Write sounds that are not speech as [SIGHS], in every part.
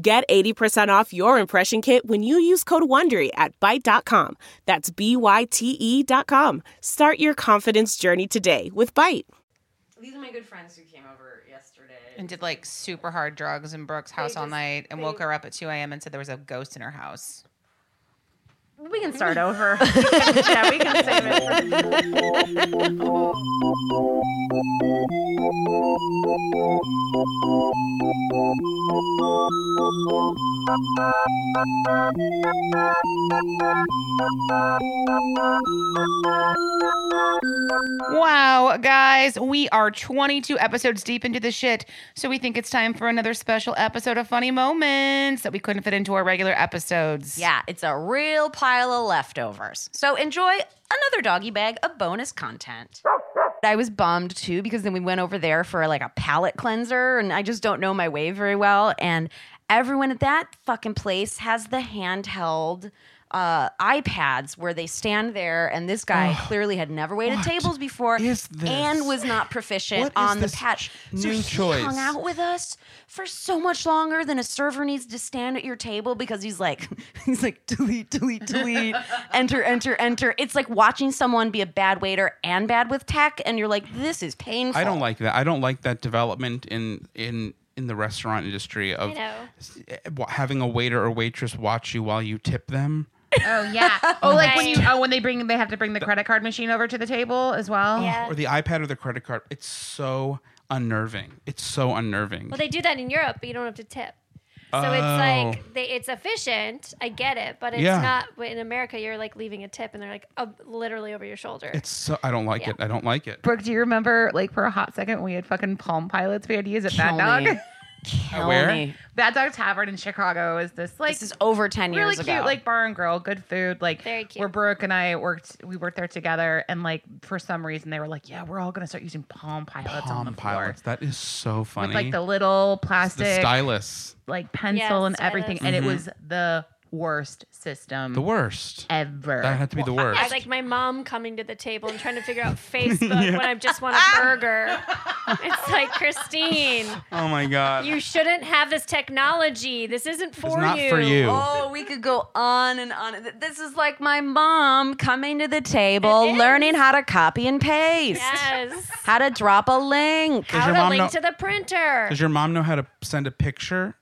Get 80% off your impression kit when you use code WONDERY at Byte.com. That's B-Y-T-E dot com. Start your confidence journey today with Byte. These are my good friends who came over yesterday. and did like super hard drugs in Brooke's house all night and they- woke her up at 2 a.m. and said there was a ghost in her house. We can start [LAUGHS] over. [LAUGHS] yeah, we can save it. [LAUGHS] Wow, guys, we are 22 episodes deep into the shit, so we think it's time for another special episode of Funny Moments that we couldn't fit into our regular episodes. Yeah, it's a real pile of leftovers. So enjoy another doggy bag of bonus content. I was bummed too because then we went over there for like a palate cleanser and I just don't know my way very well. And everyone at that fucking place has the handheld uh, iPads where they stand there and this guy clearly had never waited tables before and was not proficient on the patch. so he choice? hung out with us for so much longer than a server needs to stand at your table because he's like [LAUGHS] he's like delete delete delete [LAUGHS] enter enter enter it's like watching someone be a bad waiter and bad with tech and you're like this is painful I don't like that. I don't like that development in in in the restaurant industry of know. s- eh, wa- having a waiter or waitress watch you while you tip them. Oh yeah. [LAUGHS] Oh, like when you oh when they bring they have to bring the credit card machine over to the table as well. Yeah. Or the iPad or the credit card. It's so unnerving. It's so unnerving. Well, they do that in Europe, but you don't have to tip. So Oh. it's like they, it's efficient. I get it, but it's Yeah. not. In America, you're like leaving a tip, and they're like uh, literally over your shoulder. it's so I don't like Yeah. it. I don't like it. Brooke, do you remember like for a hot second when we had fucking Palm Pilots we had to use it. Kill Bad Dog? [LAUGHS] me. Kill Where? me. Bad Dog Tavern in Chicago is this like This is over 10 years really years cute ago. like bar and grill, good food. Like Very cute. where Brooke and I worked we worked there together and like for some reason they were like, Yeah, we're all gonna start using Palm Pilots on the Palm floor. pilots. That is so funny. With like the little the plastic stylus. like pencil Yes, and everything. stylus. And it was mm-hmm. the worst system The worst. ever. That had to be the worst. It's like my mom coming to the table and trying to figure out [LAUGHS] Facebook when I just want a burger. It's like Christine, oh my god. you shouldn't have this technology. This isn't for not you. for you. Oh, we could go on and on. This is like my mom coming to the table, learning how to copy and paste, Yes. how to drop a link. Does How your to mom link know- to the printer. Does your mom know how to send a picture?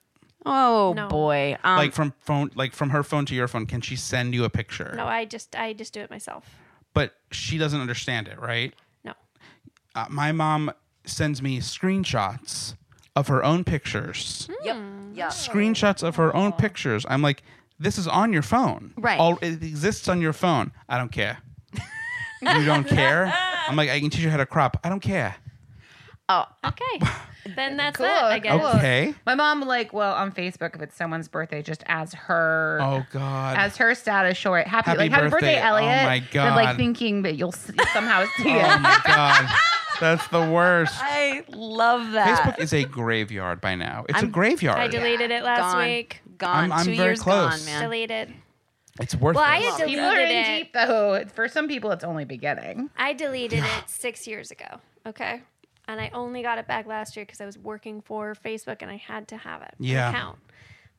Oh No. boy, um, like from phone like from her phone to your phone, can she send you a picture? no, I just I just do it myself. But she doesn't understand it, right? No. Uh, my mom sends me screenshots of her own pictures. yep, yep. Screenshots of her own pictures. I'm like, this is on your phone. Right. All, it exists on your phone. I don't care. you don't care? [LAUGHS] I'm like, I can teach you how to crop. I don't care. Oh, Okay. [LAUGHS] then that's Cool, it, I guess. cool. Okay. My mom like well on Facebook if it's someone's birthday just as her Oh God. as her status short happy, Happy like happy birthday, birthday. Oh, Eliot. my But, like thinking that you'll s- somehow [LAUGHS] see it. oh my God. That's the worst. I love that. Facebook is a graveyard by now. It's a I'm- graveyard. I deleted it last gone, week. gone. I'm- I'm Two very years close. gone, man. Deleted. It's worth it. Well, I it. had People are deleted in it. deep though. For some people, it's only beginning. I deleted it six years ago. Okay. And I only got it back last year because I was working for Facebook and I had to have it. an Yeah. Account.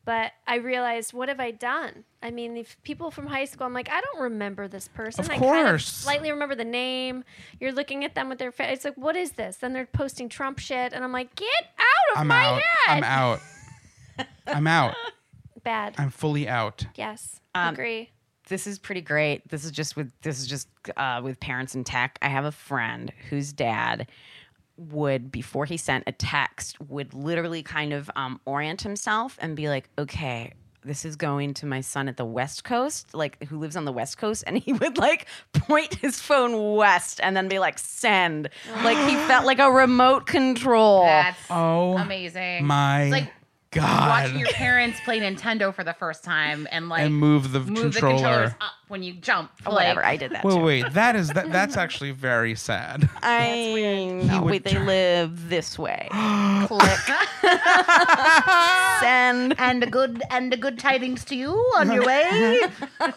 But I realized, what have I done? I mean, if people from high school, I'm like, I don't remember this person. Of I kind of course. slightly remember the name. You're looking at them with their face. It's like, what is this? Then they're posting Trump shit, and I'm like, get out of I'm my out. head. I'm out. [LAUGHS] I'm out. Bad. I'm fully out. yes. Um, Agree. this is pretty great. This is just with this is just uh, with parents in tech. I have a friend whose dad would before he sent a text would literally kind of um, orient himself and be like, okay. This is going to my son at the West Coast, like who lives on the West Coast, and he [LAUGHS] would like point his phone west and then be like, send. Like he felt like a remote control. That's Oh amazing. my It's like God. watching your parents play Nintendo for the first time and like and move the move the controller. controllers up when you jump. Or like- whatever. I did that. Wait, too. wait, that is that. [LAUGHS] That's actually very sad. [LAUGHS] I know. would Wait, they try- live this way. [GASPS] Click. Send. and a good and a good tidings to you on your way. [LAUGHS]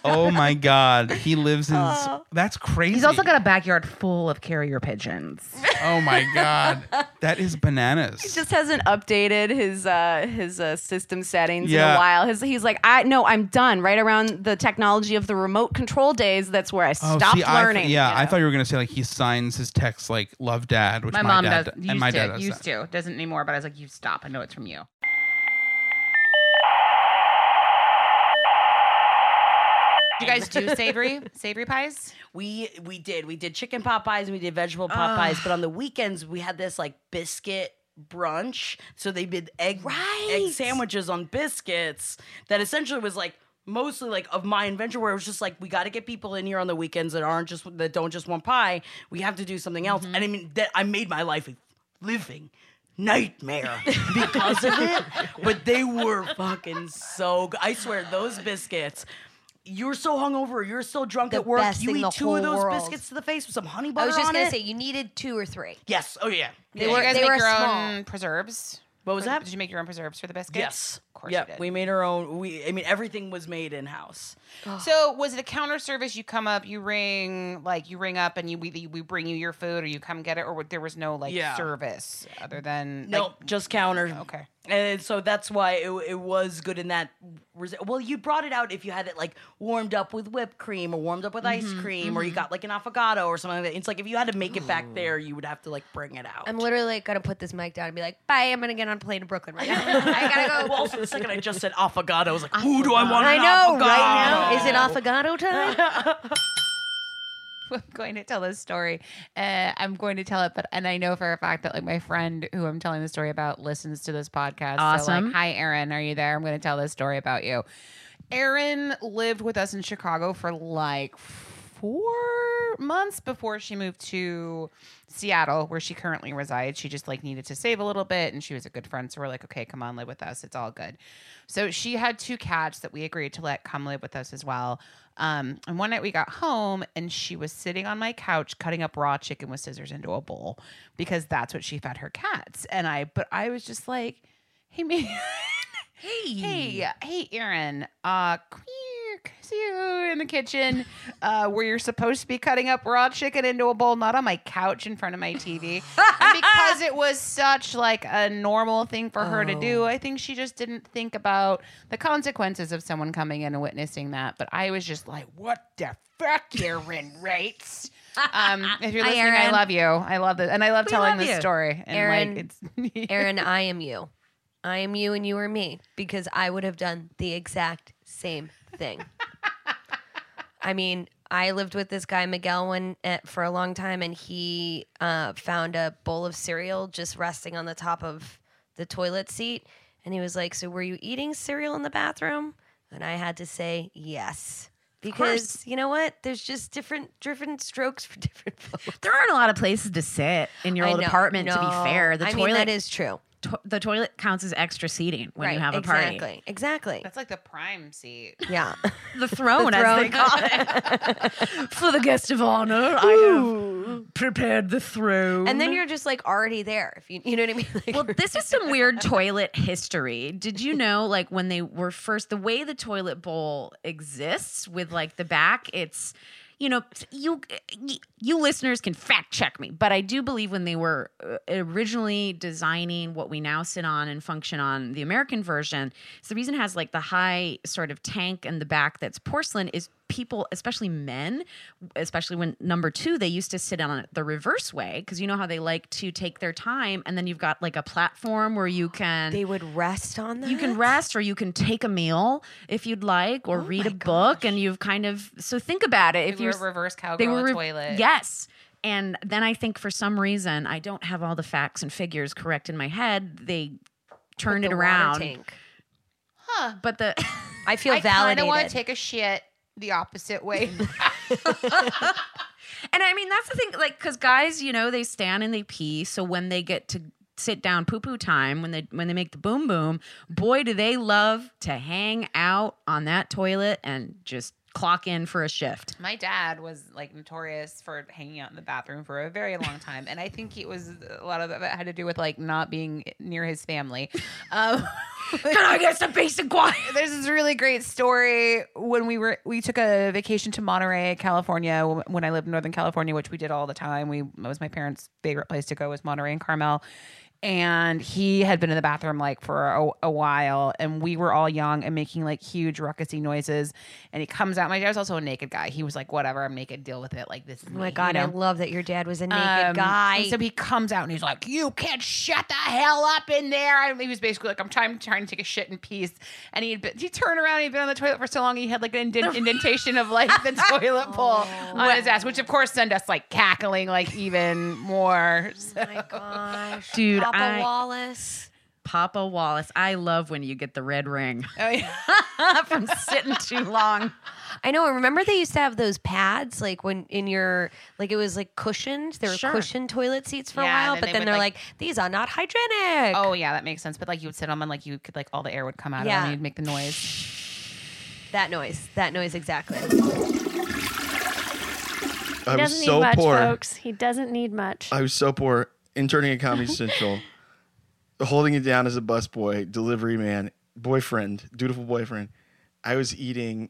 Oh my God, he lives in. s- That's crazy. He's also got a backyard full of carrier pigeons. Oh my God, that is bananas. He just hasn't updated his uh, his uh, system settings in a while. His, he's like, I no, I'm done. Right around the technology of the remote control days, that's where I Oh, stopped see, I th- learning. yeah, you I thought you were gonna say like he signs his texts like "Love Dad," which My, my, mom dad does. and my to. dad does used that. to. Doesn't anymore. But I was like, you stop. I know it's from you. Do you guys do [LAUGHS] savory savory pies? We we did. We did chicken pot pies and we did vegetable pot pies. But on the weekends we had this like biscuit brunch. So they did egg right. egg sandwiches on biscuits that essentially was like mostly like of my invention where it was just like we got to get people in here on the weekends that aren't just that don't just want pie. We have to do something else. And I mean that I made my life a living nightmare [LAUGHS] because of it. But they were fucking so good. I swear those biscuits. You're so hungover. You're so drunk The at work. best You thing in eat the two of whole those world. biscuits to the face with some honey I butter was just on gonna it. say you needed two or three. yes. Oh yeah. Did Yeah, you guys They make were your small. own preserves? What was that? Did you make your own preserves for the biscuits? Yes. Of course Yep. did. We made our own. We. I mean, everything was made in house. So was it a counter service? You come up, you ring, like you ring up, and you we, we bring you your food, or you come get it, or there was no like Yeah. service other than No, like, just counter. Okay. And so that's why it, it was good in that. res- Well, you brought it out if you had it like warmed up with whipped cream or warmed up with ice mm-hmm, cream, or you mm-hmm. got like an avocado or something like that. It's like if you had to make it back there, you would have to like bring it out. I'm literally like, gonna put this mic down and be like, bye. I'm gonna get on a plane to Brooklyn right [LAUGHS] now. I gotta go. [LAUGHS] well, also the second I just said affogato, I was like, who do I want? I an know, right now. Is it affogato time? [LAUGHS] [LAUGHS] I'm going to tell this story. Uh, I'm going to tell it, but and I know for a fact that like my friend who I'm telling the story about listens to this podcast. So Awesome. like, hi, Erin, are you there? I'm going to tell this story about you. Erin lived with us in Chicago for like four months before she moved to Seattle, where she currently resides. She just like needed to save a little bit, and she was a good friend, so we're like, okay, come on, live with us. It's all good. So she had two cats that we agreed to let come live with us as well. Um, and one night we got home and she was sitting on my couch cutting up raw chicken with scissors into a bowl because that's what she fed her cats. And I, but I was just like, hey, [LAUGHS] me, hey, hey, hey, Erin, uh, come you in the kitchen uh, where you're supposed to be cutting up raw chicken into a bowl, not on my couch in front of my TV. and because it was such like a normal thing for her to do, I think she just didn't think about the consequences of someone coming in and witnessing that. But I was just like, what the fuck, Erin Rates? Um, if you're Hi, listening, I love you. I love this, and I love telling love this you. story. And Erin, like, it's [LAUGHS] Erin, I am you. I am you and you are me because I would have done the exact same thing. I mean, I lived with this guy Miguel one uh, for a long time, and he uh, found a bowl of cereal just resting on the top of the toilet seat, and he was like, "So were you eating cereal in the bathroom?" And I had to say yes. Because you know what? There's just different different strokes for [LAUGHS] different folks. There aren't a lot of places to sit in your I old know. apartment. To be fair, the I toilet mean that is true. To- the toilet counts as extra seating when right, you have a party. exactly, Exactly. that's like the prime seat. [LAUGHS] Yeah. The throne, as they throne. call it. [LAUGHS] For the guest of honor, I have prepared the throne. and then you're just like already there. If you you know what I mean? [LAUGHS] Like, well, this is some weird toilet history. Did you know, like, when they were first, the way the toilet bowl exists with like the back, it's, you know, you you listeners can fact check me, but I do believe when they were uh, originally designing what we now sit on and function on, the American version, it's the reason it has like the high sort of tank in the back that's porcelain is people, especially men, especially when number two, they used to sit on it the reverse way because you know how they like to take their time, and then you've got like a platform where you can they would rest on that. you can rest or you can take a meal if you'd like or oh read a book and you've kind of so think about it if you're were reverse they cowgirl were re- toilet. yes and then i think for some reason i don't have all the facts and figures correct in my head they turned The it water around tank. Huh. but the I [LAUGHS] feel validated. I kind of want to take a shit the opposite way. [LAUGHS] And I mean, that's the thing, like, because guys, you know, they stand and they pee. So when they get to sit down poo poo time when they when they make the boom boom, boy do they love to hang out on that toilet and just clock in for a shift. My dad was like notorious for hanging out in the bathroom for a very long time, and I think it was a lot of that had to do with like not being near his family. [LAUGHS] Um, Can I get some peace and quiet? [LAUGHS] there's this really great story when we were we took a vacation to Monterey, California when I lived in Northern California, which we did all the time. We it was my parents' favorite place to go was Monterey and Carmel. And he had been in the bathroom like for a, a while, and we were all young and making like huge ruckusy noises. And he comes out. My dad was also a naked guy. He was like, "Whatever, I'm naked. Deal with it. Like this is Oh my me," god, you I love that your dad was a naked Um, guy. So he comes out and he's like, "You can't shut the hell up in there." And he was basically like, "I'm trying trying to take a shit in peace." And he he turned around. He'd been on the toilet for so long, he had like an indent- [LAUGHS] indentation of like the toilet bowl on his ass, which of course sent us like cackling like even more. So- oh my gosh, Dude, Papa I- Wallace. Papa Wallace, I love when you get the red ring Oh, yeah. [LAUGHS] from sitting too long. I know. and Remember they used to have those pads, like when in your like it was like cushioned. There were Sure. cushioned toilet seats for Yeah, a while, then but they then would, they're like- like, these are not hygienic. Oh yeah, that makes sense. But like you would sit on them and like you could like all the air would come out Yeah. of them and you'd make the noise. that noise, that noise exactly. He I doesn't was need so much, poor. folks. He doesn't need much. I was so poor interning at [LAUGHS] Comedy Central, holding it down as a busboy, delivery man, boyfriend, dutiful boyfriend. I was eating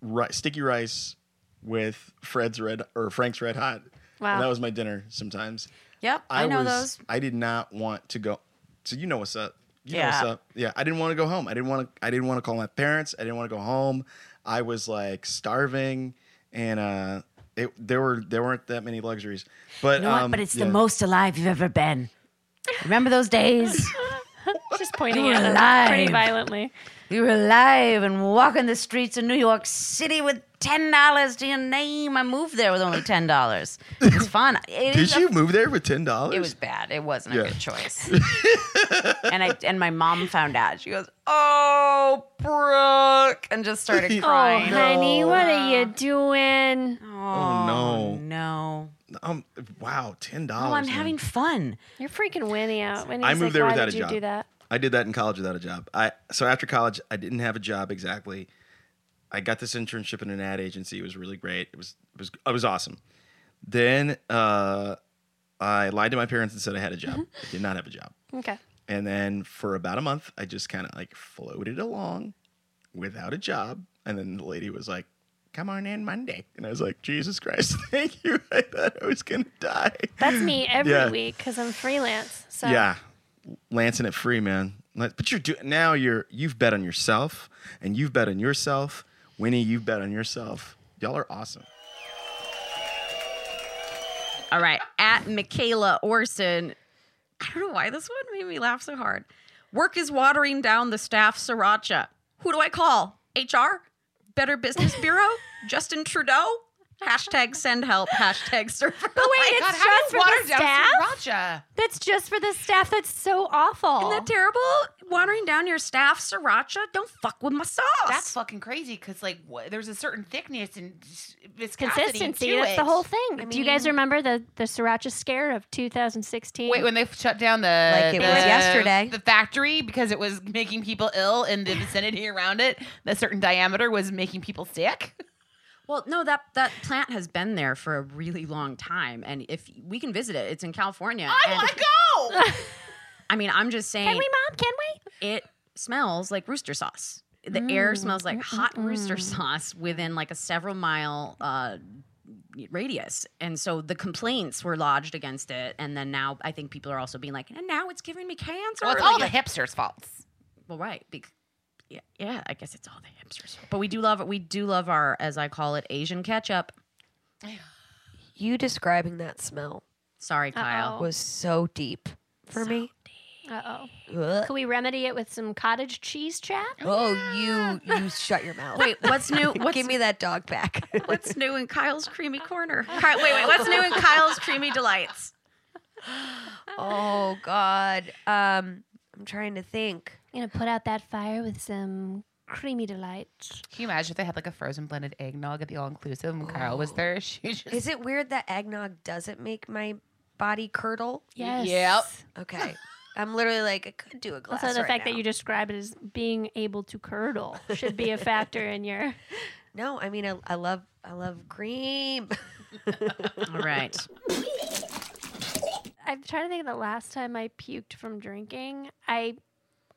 ri- sticky rice with Fred's red or Frank's Red Hot. Wow. And that was my dinner sometimes. Yep, I, know was, those. I did not want to go. So you know what's up. You know Yeah. what's up. Yeah, I didn't want to go home. I didn't want to. I didn't want to call my parents. I didn't want to go home. I was like starving, and uh, it, there were there weren't that many luxuries. But You know um, But it's yeah. the most alive you've ever been. Remember those days? [LAUGHS] Just pointing You were at him alive. pretty violently. we were alive and walking the streets of New York City with ten dollars to your name. I moved there with only ten dollars. It was [LAUGHS] fun. It Did is a you move there with ten dollars? It was bad. It wasn't Yeah. a good choice. [LAUGHS] and I and my mom found out. She goes, "Oh, Brooke," and just started crying. [LAUGHS] Oh, crying. honey, what are you doing? Oh, no. no! Um. Wow, ten dollars. Oh, I'm having fun. You're freaking Winnie out. Winnie's I moved like, there Why without did a you job. do that? I did that in college without a job. I so after college, I didn't have a job exactly. I got this internship in an ad agency. It was really great. It was it was it was awesome. Then uh, I lied to my parents and said I had a job. I did not have a job. Okay. And then for about a month, I just kind of like floated along without a job. And then the lady was like, "Come on in Monday," and I was like, "Jesus Christ, [LAUGHS] thank you! I thought I was gonna die." That's me [LAUGHS] every Yeah. week because I'm freelance. So Yeah, lancing it free, man. But you're doing now. You're you've bet on yourself, and you've bet on yourself. Winnie, you've bet on yourself. Y'all are awesome. All right, at Michaela Orson. I don't know why this one made me laugh so hard. Work is watering down the staff sriracha. Who do I call? HR? Better Business Bureau? [LAUGHS] Justin Trudeau? Hashtag send help. Hashtag serve. But wait, it's oh God, just for do you water the staff. sriracha? That's just for the staff. That's so awful. Isn't that terrible? Watering down your staff sriracha? Don't fuck with my sauce. That's fucking crazy because like what, there's a certain thickness and s- viscosity Consistency. to That's it. the whole thing. I Do you guys remember the the sriracha scare of 2016? Wait, when they shut down the Like it the- was yesterday. the factory because it was making people ill in the vicinity around it. The certain diameter was making people sick. [LAUGHS] Well, no, that that plant has been there for a really long time, and if we can visit it, it's in California. I want to go. I mean, I'm just saying. Can we, mom? Can we? it smells like rooster sauce. The mm, air smells like mm, hot mm, rooster sauce within like a several mile uh, radius. And so the complaints were lodged against it. And then now I think people are also being like, and now it's giving me cancer. well, it's all the hipsters' faults. well, right. Yeah, yeah, I guess it's all the hipsters. But we do love it. We do love our, as I call it, Asian ketchup. [SIGHS] You describing that smell Sorry, Kyle. Uh-oh. was so deep for me. Uh oh. Ugh. Can we remedy it with some cottage cheese chat? Oh, you you shut your mouth. Wait, what's new? [LAUGHS] What's, Give me that dog back. [LAUGHS] what's new in Kyle's creamy corner? [LAUGHS] Ky- wait, wait. What's new in Kyle's creamy delights? [GASPS] oh God. Um, I'm trying to think. I'm gonna put out that fire with some creamy delight. Can you imagine if they had like a frozen blended eggnog at the all inclusive and Kyle was there? [LAUGHS] She just Is it weird that eggnog doesn't make my body curdle? Yes. Yep. Okay. I'm literally like, I could do a glass. Also, the right fact now. that you describe it as being able to curdle should be a factor in your. [LAUGHS] No, I mean, I, I love, I love cream. All right. [LAUGHS] I'm trying to think of the last time I puked from drinking. I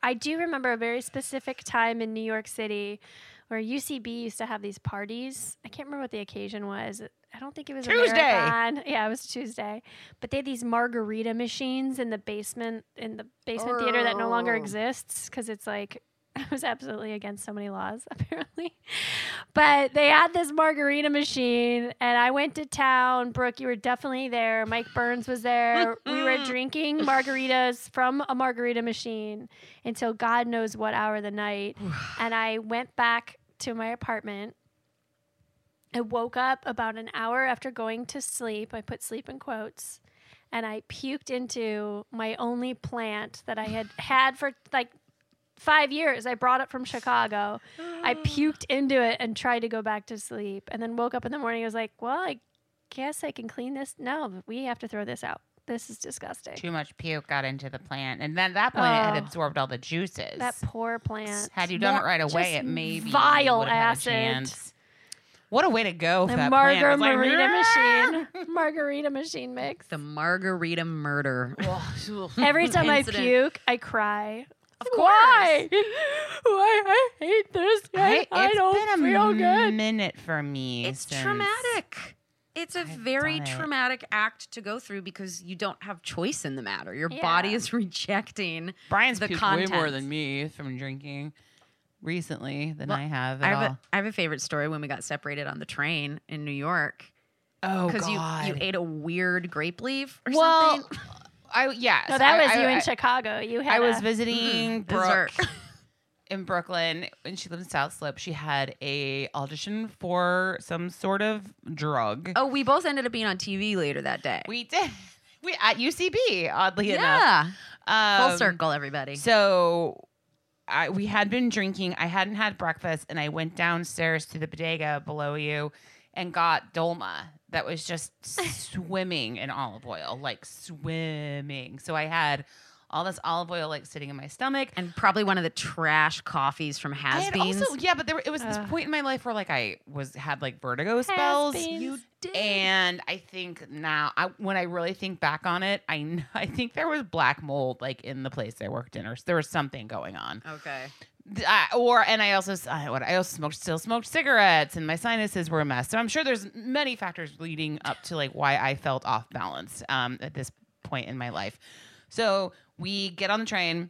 I do remember a very specific time in New York City where UCB used to have these parties. I can't remember what the occasion was. I don't think it was a Tuesday. [LAUGHS] Yeah, it was Tuesday. But they had these margarita machines in the basement in the basement theater that no longer Oh. exists because it's like [LAUGHS] it was absolutely against so many laws [LAUGHS] apparently. But they had this margarita machine, and I went to town. Brooke, you were definitely there. Mike Burns was there. we were [LAUGHS] drinking margaritas from a margarita machine until God knows what hour of the night. [SIGHS] and I went back to my apartment. I woke up about an hour after going to sleep. I put sleep in quotes. And I puked into my only plant that I had had for like five years. I brought it from Chicago. I [GASPS] puked into it and tried to go back to sleep. And then woke up in the morning. I was like, well, I guess I can clean this. No, we have to throw this out. This is disgusting. Too much puke got into the plant, and then at that point it had Oh. absorbed all the juices. That poor plant. had you done it right away, it maybe vile would've had a acid. What a way to go! for The that plant. It was like, margarita "Ah!" machine. [LAUGHS] Margarita machine mix. The margarita murder. [LAUGHS] Every time I puke, I cry. Of Why? [LAUGHS] Why I hate this I, guy. it's I don't been a feel good. minute for me. It's since- traumatic. It's a I've very done it. traumatic act to go through because you don't have choice in the matter. Your Yeah. body is [LAUGHS] rejecting. Brian's the puked way more than me from drinking recently than Well, I have I at have, all. a, I have a favorite story when we got separated on the train in New York oh because you you ate a weird grape leaf or well, something. [LAUGHS] I yeah. No, so that I- was I- you in I- Chicago. You had I was a- visiting Dessert. Brooke [LAUGHS] in Brooklyn when she lived in South Slope. She had a audition for some sort of drug. Oh, we both ended up being on TV later that day. We did. [LAUGHS] We at UCB, oddly enough. yeah, full Um, circle, everybody. So I we had been drinking. I hadn't had breakfast, and I went downstairs to the bodega below you and got dolma that was just swimming in olive oil, like swimming. So I had all this olive oil like sitting in my stomach. and probably one of the trash coffees from Has Beans. also yeah, but there it was this Ugh. point in my life where like I was had like vertigo spells. Has-beens. You did. And I think now, I, when I really think back on it, I kn- [LAUGHS] I think there was black mold like in the place I worked in, or s- there was something going on. okay. I, or and I also I, what I also smoked still smoked cigarettes, and my sinuses were a mess. So I'm sure there's many factors leading up to like why I felt off balance um, at this point in my life. So we get on the train.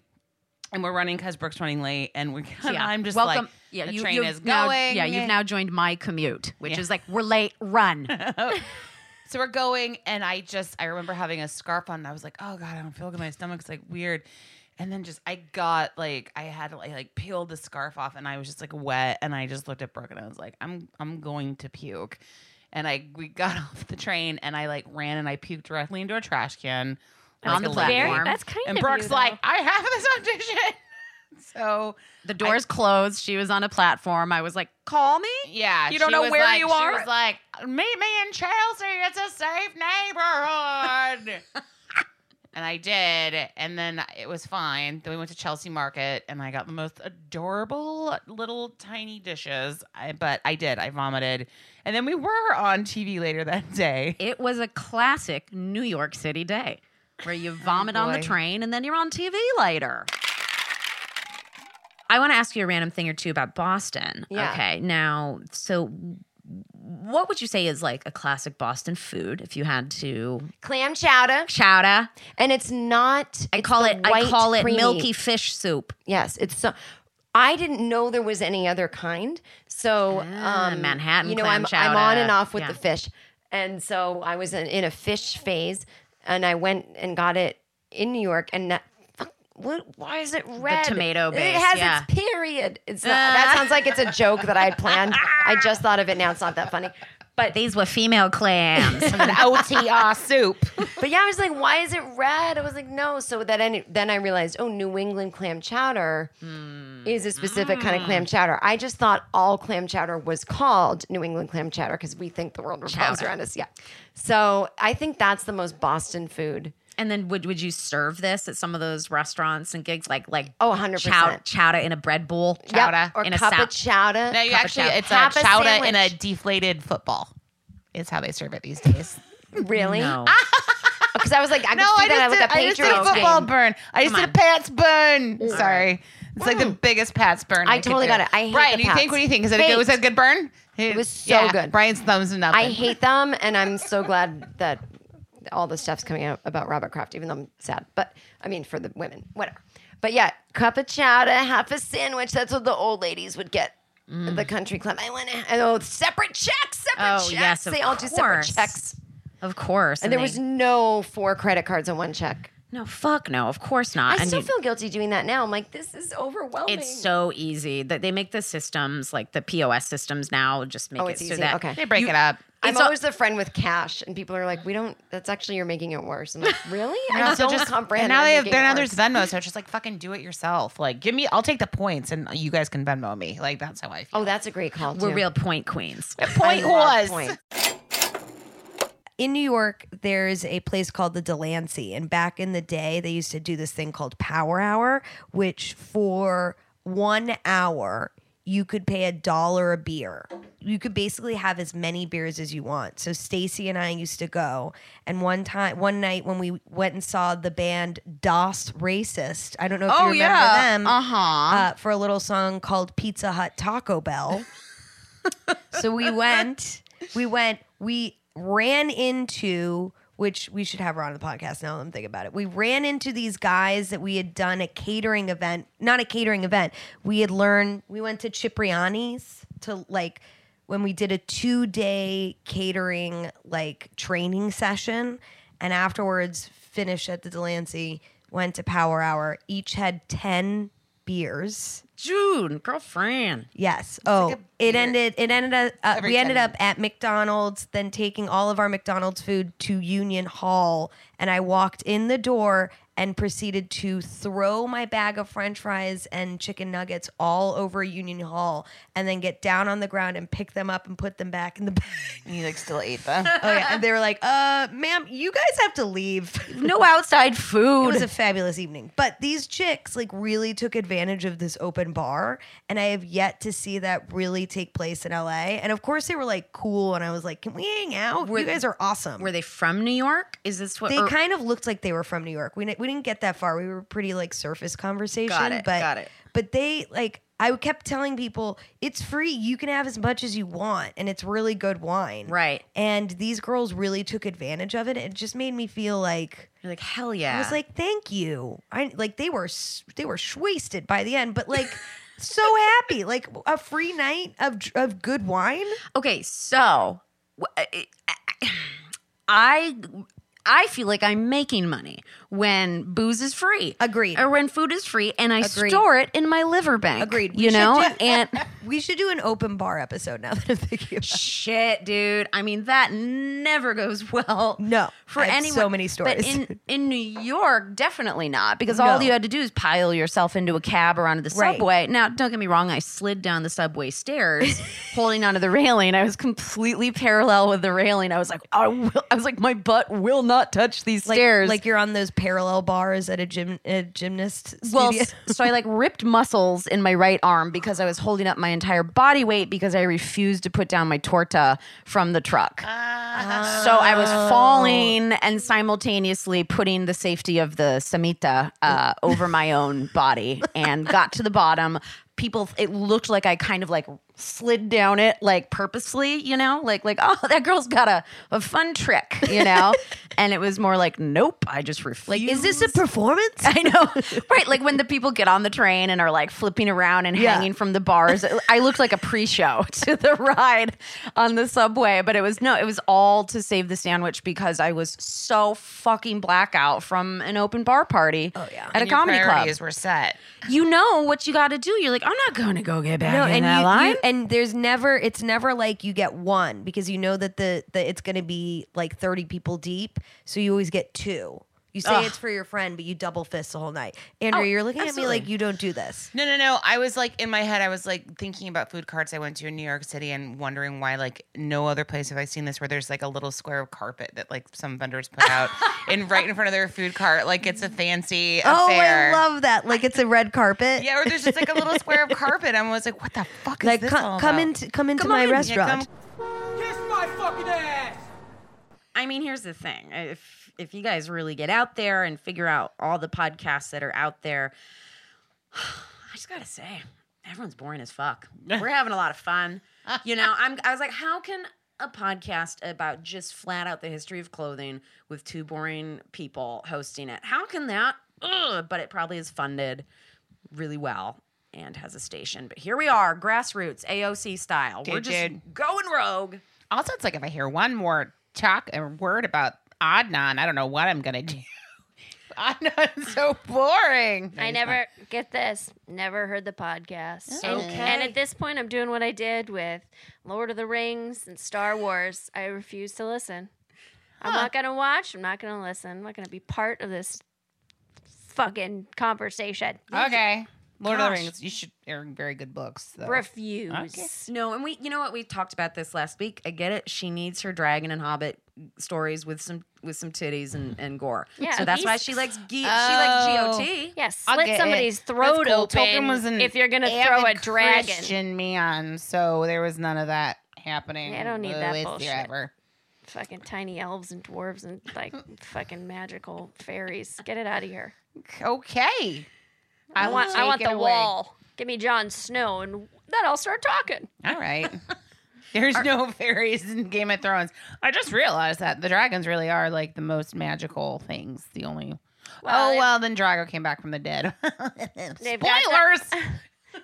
And we're running because Brooke's running late, and we. So, yeah. I'm just Welcome. like, yeah, the you, train is now- going. yeah, you've now joined my commute, which Yeah. is like we're late. Run. [LAUGHS] So we're going, and I just I remember having a scarf on, and I was like, oh god, I don't feel good. My stomach's like weird. And then just I got like I had to like, like peeled the scarf off, and I was just like wet, and I just looked at Brooke, and I was like, I'm I'm going to puke. And I we got [LAUGHS] off the train, and I like ran, and I puked directly into a trash can On the platform. Very, that's kind And of Brooke's you, like, I have this audition. [LAUGHS] so The doors closed. She was on a platform. I was like, "Call me." Yeah, You don't know where like- you are. She was like, "Meet me in Chelsea. It's a safe neighborhood." [LAUGHS] and I did, and then it was fine. Then we went to Chelsea Market, and I got the most adorable little tiny dishes. I, but I did. I vomited, and then we were on TV later that [LAUGHS] day. It was a classic New York City day where you [LAUGHS] oh, vomit on the train and then you're on TV later. I want to ask you a random thing or two about Boston. Yeah. Okay. Now, so what would you say is like a classic Boston food if you had to Clam chowder, chowder? and it's not. I it's call it I call it creamy- milky fish soup. Yes, it's so. I didn't know there was any other kind. So Ah, um, Manhattan you know, I'm, I'm on and off with Yeah. the fish, and so I was in, in a fish phase, and I went and got it in New York, and that. What, why is it red? The tomato base. It has yeah. its period. It's not, that uh. sounds like it's a joke that I had planned. I [LAUGHS] just thought of it now. It's not that funny. But These were female clams. [LAUGHS] An OTR soup. [LAUGHS] but yeah, I was like, why is it red? I was like, no. So that any, then I realized, oh, New England clam chowder hmm. is a specific kind of clam hmm. chowder. I just thought all clam chowder was called New England clam chowder because we think the world revolves Chowder. around us. Yeah. So I think that's the most Boston food. And then would would you serve this at some of those restaurants and gigs like like Oh, 100%. chow, chowder in a bread bowl? Yep, Chowder. or In a cup of chowder. No, you Cup of actually chowder. it's Half a a chowder in a deflated football. Is how they serve it these days. [LAUGHS] really? No. [LAUGHS] Because I was like, I could no, see I that just, with did, a I just did a football game. burn. I just Come did a Pats burn. Sorry. It's like Mm. the biggest Pats burn. I could totally do. got it. I hate Brian, the you think? What do you think? Is it a good? Was that a good burn? It was so good. Brian's thumbs and nothing. I hate them, and I'm so glad that all the stuff's coming out about Robert Kraft, even though I'm sad. But I mean, for the women, whatever. But yeah, cup of chowder, half a sandwich. That's what the old ladies would get. at The country club. I want to. Oh, separate checks, separate Oh, checks. yes, of they all do separate course. checks. Of course. And there they- was no four credit cards on one check. No fuck no. Of course not. I And still you- feel guilty doing that now. I'm like, this is overwhelming. It's so easy that they make the systems like the POS systems now just make Oh, it so easy. that Okay. They break it up. I'm It's a- always the friend with cash, and people are like, "We don't." That's actually you're making it worse. I'm like, [LAUGHS] really? I No, so don't just comprehend. and now they have making then now there's. Venmo, so [LAUGHS] it's just like fucking do it yourself. Like give me, I'll take the points, and you guys can Venmo me. Like that's how I oh, feel. Oh, that's a great call. we're too. real point queens. point I love was. [LAUGHS] in New York, there's a place called the Delancey. And back in the day, they used to do this thing called Power Hour, which for one hour, you could pay a dollar a beer. You could basically have as many beers as you want. So Stacy and I used to go, and one time, one night when we went and saw the band Das Racist, I don't know if you Oh, remember yeah. them, Uh-huh. uh, for a little song called Pizza Hut Taco Bell. [LAUGHS] so we went, we went, we ran into, which we should have her on the podcast now that I'm thinking about it. We ran into these guys that we had done a catering event, not a catering event. We had learned, we went to Cipriani's to like, when we did a two day catering like training session and afterwards finished at the Delancey, went to Power Hour, each had 10 beers. June, girlfriend. Yes. Oh, it ended. It ended up. Uh, Every we ended 10 up at McDonald's, then taking all of our McDonald's food to Union Hall, and I walked in the door and proceeded to throw my bag of French fries and chicken nuggets all over Union Hall, and then get down on the ground and pick them up and put them back in the bag. And you like still ate them. [LAUGHS] oh yeah, and they were like, "Uh, ma'am, you guys have to leave." [LAUGHS] No outside food. It was a fabulous evening. But these chicks like really took advantage of this open bar, and I have yet to see that really take place in LA. And of course, they were like cool, and I was like, "Can we hang out? you guys are awesome." Were they from New York? Is this what they or- kind of looked like they were from New York. We, we didn't get that far. We were pretty like surface conversation. Got it, But, got it. But they like I kept telling people it's free. You can have as much as you want, and it's really good wine. Right. And these girls really took advantage of it. It just made me feel like You're like hell yeah. I was like, "Thank you." I like they were they were wasted by the end, but [LAUGHS] like so happy, like a free night of of good wine. okay, so eh, eh, I I feel like I'm making money when booze is free. Agreed. Or when food is free and I Agreed. store it in my liver bank. Agreed. We You know? do- [LAUGHS] and [LAUGHS] We should do an open bar episode now that I'm thinking about. it. shit, dude. I mean, that never goes well. No, For anyone. so many stories. But in, in New York, definitely not. Because all you had to do is pile yourself into a cab or onto the Right. subway. Now, don't get me wrong, I slid down the subway stairs [LAUGHS] holding onto the railing. I was completely parallel with the railing. I was like, I will I was like, my butt will not touch these like, stairs. like you're on those parallel bars at a gym a gymnast well, studio. so I like ripped muscles in my right arm because I was holding up my entire body weight because I refused to put down my torta from the truck. So I was falling and simultaneously putting the safety of the cemita uh, over my own body and got to the bottom. People, it looked like I kind of like slid down it like purposely, you know, like like oh that girl's got a, a fun trick, you know, [LAUGHS] and it was more like nope, I just like, is this a performance? I know, [LAUGHS] right? Like when the people get on the train and are like flipping around and Yeah. hanging from the bars. I looked like a pre-show [LAUGHS] to the ride on the subway, but it was no, it was all to save the sandwich because I was so fucking blackout from an open bar party. Oh yeah. at a And your comedy club. were set. You know what you got to do. You're like, I'm not going to go get back no, in that you, line. you- and there's never it's never like you get one because you know that the, the it's going to be like 30 people deep, so you always get two. You say it's for your friend, but you double fist the whole night. Andrew, Oh, you're looking at me like you don't do this. No, no, no. I was like in my head, I was like thinking about food carts I went to in New York City and wondering why like no other place have I seen this where there's like a little square of carpet that like some vendors put out [LAUGHS] in right in front of their food cart, like it's a fancy Oh, affair. I love that. Like it's a red carpet. [LAUGHS] yeah, or there's just like a little square of carpet. I was like, what the fuck is Like this come, come about? into come into Come my on in. Yeah, restaurant. come- Kiss my fucking ass! I mean, here's the thing. If if you guys really get out there and figure out all the podcasts that are out there, [SIGHS] I just gotta say, everyone's boring as fuck. We're having a lot of fun. [LAUGHS] You know, I'm I was like, how can a podcast about just flat out the history of clothing with two boring people hosting it? How can that? Ugh, but it probably is funded really well and has a station. But here we are, grassroots, AOC style. We're just dude. going rogue. Also, it's like if I hear one more talk or word about Adnan, I don't know what I'm gonna [LAUGHS] do. Adnan's so boring. I never get this. Never heard the podcast. Oh. Okay. and at this point, I'm doing what I did with Lord of the Rings and Star Wars. I refuse to listen. I'm not gonna watch. I'm not gonna listen. I'm not gonna be part of this fucking conversation. Okay. Lord of the Rings. You should. They're very good books. Though. Refuse. Okay. No, and we, you know what, we talked about this last week. I get it. She needs her dragon and hobbit stories with some with some titties and, and gore. [LAUGHS] Yeah, so that's why she likes ge- Oh. she likes oh. GOT. Yes, I'll slit get somebody's it. throat That's cool. open Tolkien was an if you're gonna throw a avid dragon. Christian man, so there was none of that happening. I don't need that bullshit. Ever. Fucking tiny elves and dwarves and like [LAUGHS] fucking magical fairies. Get it out of here. Okay. I want I want the away. wall. Give me Jon Snow and then I'll start talking. All right. [LAUGHS] There's no [LAUGHS] fairies in Game of Thrones. I just realized that the dragons really are like the most magical things. The only. Well, oh well, then Drago came back from the dead. [LAUGHS] They've got Spoilers.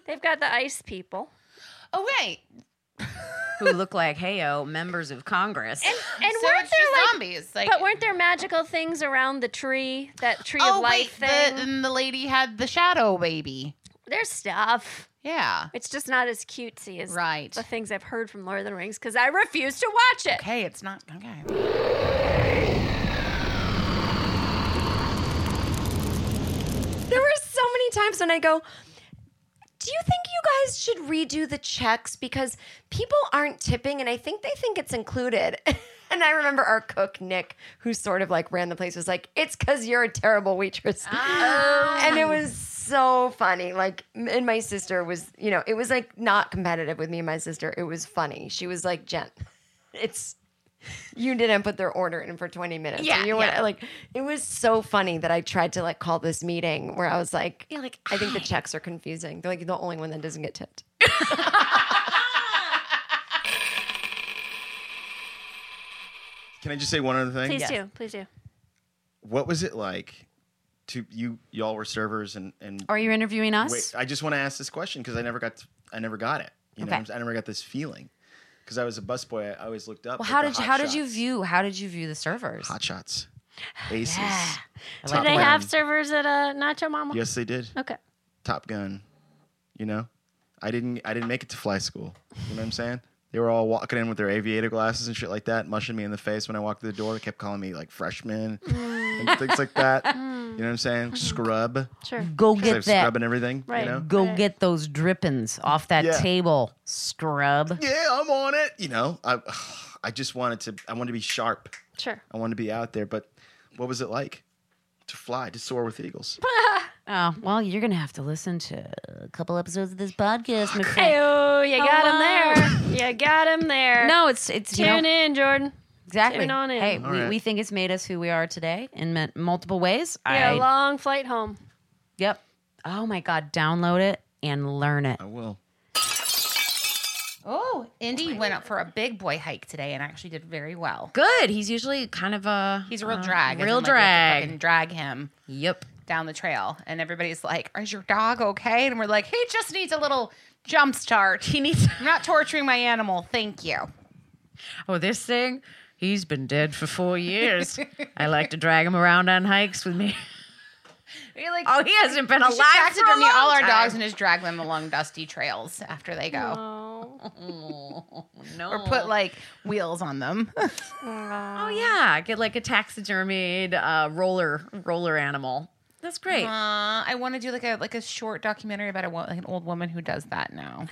They've got the ice people. oh wait. Who look like heyo oh, members of Congress. And and so weren't it's there just like zombies. Like but weren't there magical things around the tree? That tree oh of life wait, thing? the, and the lady had the shadow baby. There's stuff. Yeah. It's just not as cutesy as Right. the things I've heard from Lord of the Rings because I refuse to watch it. Okay, it's not okay. There were so many times when I go, do you think you guys should redo the checks because people aren't tipping and I think they think it's included. [LAUGHS] and I remember our cook Nick, who sort of like ran the place, was like, "It's because you're a terrible waitress," ah. and it was so funny. Like, and my sister was, you know, it was like not competitive with me and my sister. It was funny. She was like, "Jen, [LAUGHS] it's." You didn't put their order in for 20 minutes. Yeah, And you went, yeah. like it was so funny that I tried to like call this meeting where I was like, You're like, I think the checks are confusing. They're like the only one that doesn't get tipped. [LAUGHS] Can I just say one other thing? Please do, please do. What was it like to you? Y'all were servers and and Are you interviewing us? wait. I just want to ask this question because I never got to, I never got it. You know, Okay. I never got this feeling because I was a busboy. I always looked up. Well, how did you, hot how did you view how did you view the servers? hot shots? [SIGHS] Aces. Do Top they Gun. have servers at uh, Nacho Mama? Yes, they did. Okay. Top Gun. You know, I didn't. I didn't make it to fly school. You know what I'm saying? They were all walking in with their aviator glasses and shit like that, mushing me in the face when I walked through the door. They kept calling me like freshman and mm. things like that. [LAUGHS] You know what I'm saying? Mm. Scrub. Sure. Go 'Cause I get that. scrub and everything. Right. You know? Go Right. get those drippings off that Yeah. table, scrub. Yeah, I'm on it. You know, I [SIGHS] I just wanted to. I wanted to be sharp. Sure. I wanted to be out there. But what was it like to fly, to soar with eagles? [LAUGHS] Oh, well, you're going to have to listen to a couple episodes of this podcast, my friend. Hey, you got him there. You got him there. No, it's, it's, you know, in, Jordan. exactly. tune on in. Hey, All we, right. we think it's made us who we are today in ma- multiple ways. Yeah, I, long flight home. yep. Oh my God, download it and learn it. I will. Oh, Indy went up for a big boy hike today and actually did very well. Good. He's usually kind of a. He's a real uh, drag. as Real in, like, we drag. fucking drag him Yep. Down the trail, and everybody's like, "Is your dog okay?" And we're like, "He just needs a little jump start. He needs. [LAUGHS] I'm not torturing my animal. Thank you." Oh, this thing? He's been dead for four years. [LAUGHS] I like to drag him around on hikes with me. [LAUGHS] We like. Oh, he hasn't been alive for a taxidermy long all our time. dogs and just drag them along dusty trails after they go. Oh. no. or put like wheels on them. Oh yeah, get like a taxidermied uh, roller roller animal. That's great. Uh, I want to do like a like a short documentary about a wo- like an old woman who does that now.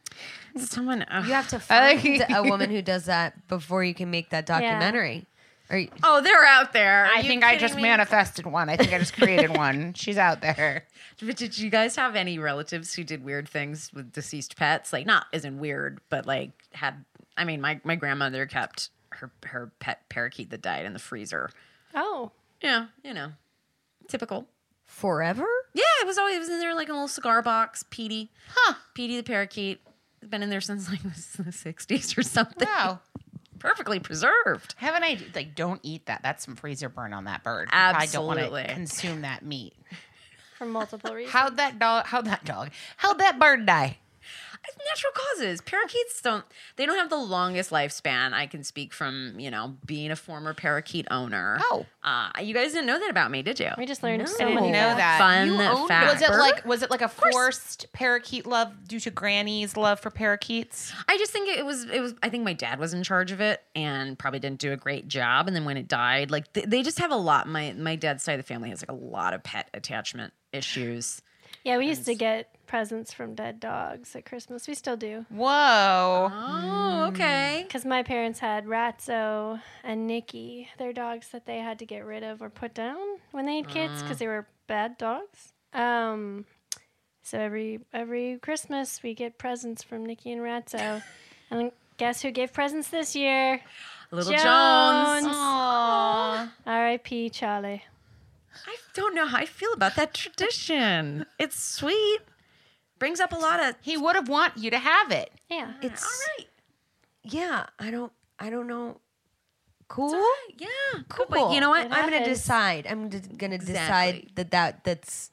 [SIGHS] Someone. uh, You have to [LAUGHS] find like- a [LAUGHS] woman who does that before you can make that documentary. Are you, oh, they're out there. Are I think I just me? manifested one. I think I just created [LAUGHS] one. She's out there. But did you guys have any relatives who did weird things with deceased pets? Like not isn't weird, but like had. I mean, my my grandmother kept her her pet parakeet that died in the freezer. Oh, Yeah, you know, typical. forever? Yeah, it was always it was in there like a little cigar box. Petey, huh? Petey the parakeet. It's been in there since like [LAUGHS] the '60s or something. Wow. Perfectly preserved. Have an idea. Like, don't eat that. That's some freezer burn on that bird. You probably don't want Absolutely. to consume that meat. for multiple reasons. How'd that dog? How'd that dog? How'd that bird die? Natural causes. Parakeets don't. They don't have the longest lifespan. I can speak from you know being a former parakeet owner. Oh. uh, you guys didn't know that about me, did you? we just learned No. so I many. didn't know facts. that. Fun You fact. Was it like was it like a forced parakeet love due to Granny's love for parakeets? I just think it was it was I think my dad was in charge of it and probably didn't do a great job and then when it died like they, they just have a lot my my dad's side of the family has like a lot of pet attachment issues. Yeah, we used to get presents from dead dogs at Christmas. We still do. Whoa. Oh, okay. Because my parents had Ratso and Nikki, their dogs that they had to get rid of or put down when they had kids because they were bad dogs. Um, so every every Christmas we get presents from Nikki and Ratso. and guess who gave presents this year? Little Jones. Jones. R.I.P. Charlie. I don't know how I feel about that tradition. It's sweet. Brings up a lot of He would have want you to have it. Yeah. It's all right. yeah. I don't. I don't know. Cool. Yeah, Cool. But you know what? It I'm gonna happens. decide. I'm d- gonna Exactly. decide that that that's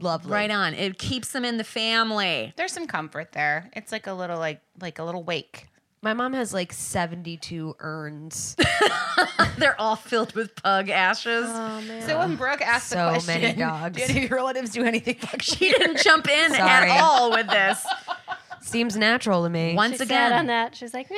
lovely. Right on. It keeps them in the family. There's some comfort there. It's like a little like like a little wake. My mom has like 72 urns. [LAUGHS] They're all filled with pug ashes. Oh man. So when Brooke asked So the question, [LAUGHS] many dogs. do any of your relatives do anything? she didn't jump in Sorry. at all with this. [LAUGHS] Seems natural to me. Once she again, on that. She's like, nah,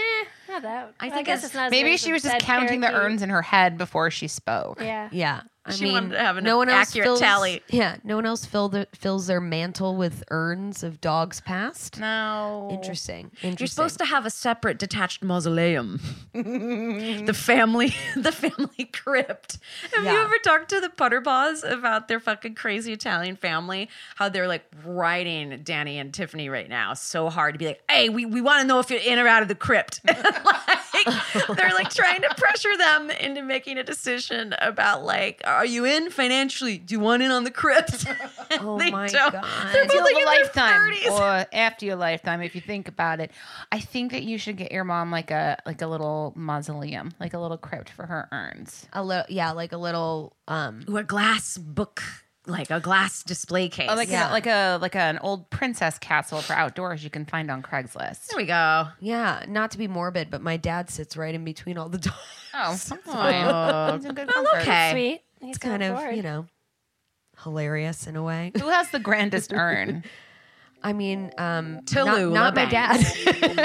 not that. I Well, think guess it's- it's not. as Maybe she was just dead counting the urns in her head before she spoke. Yeah. Yeah. I She mean, wanted to have an no one else accurate fills, tally. Yeah, no one else fill the, fills their mantle with urns of dogs past. No. Interesting. Interesting. You're supposed to have a separate detached mausoleum. [LAUGHS] the family [LAUGHS] the family crypt. Have you ever talked to the Putterpaws about their fucking crazy Italian family? How they're like riding Danny and Tiffany right now so hard to be like, hey, we, we want to know if you're in or out of the crypt. [LAUGHS] like, they're like trying to pressure them into making a decision about like, are you in financially? Do you want in on the crypt? [LAUGHS] Oh They my don't. God. They're Until both like a in their lifetime 30s. or after your lifetime if you think about it i think that you should get your mom like a like a little mausoleum like a little crypt for her urns a little, yeah, like a little. Um, Ooh, a glass book, like a glass display case. or like Yeah. a, like a like an old princess castle for outdoors you can find on craigslist there we go. yeah, not to be morbid, but my dad sits right in between all the dogs. oh [LAUGHS] Oh. fine. It's good comfort. okay. Sweet. He's It's kind of, bored. you know, hilarious in a way. who has the grandest [LAUGHS] urn I mean, um, Tallulah not, not my Banks. dad.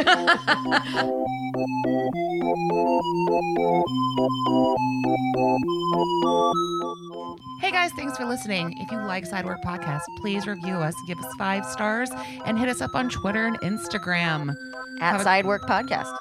[LAUGHS] Hey guys, thanks for listening. If you like Sidework Podcast, please review us, give us five stars, and hit us up on Twitter and Instagram. At Have a- Sidework Podcast.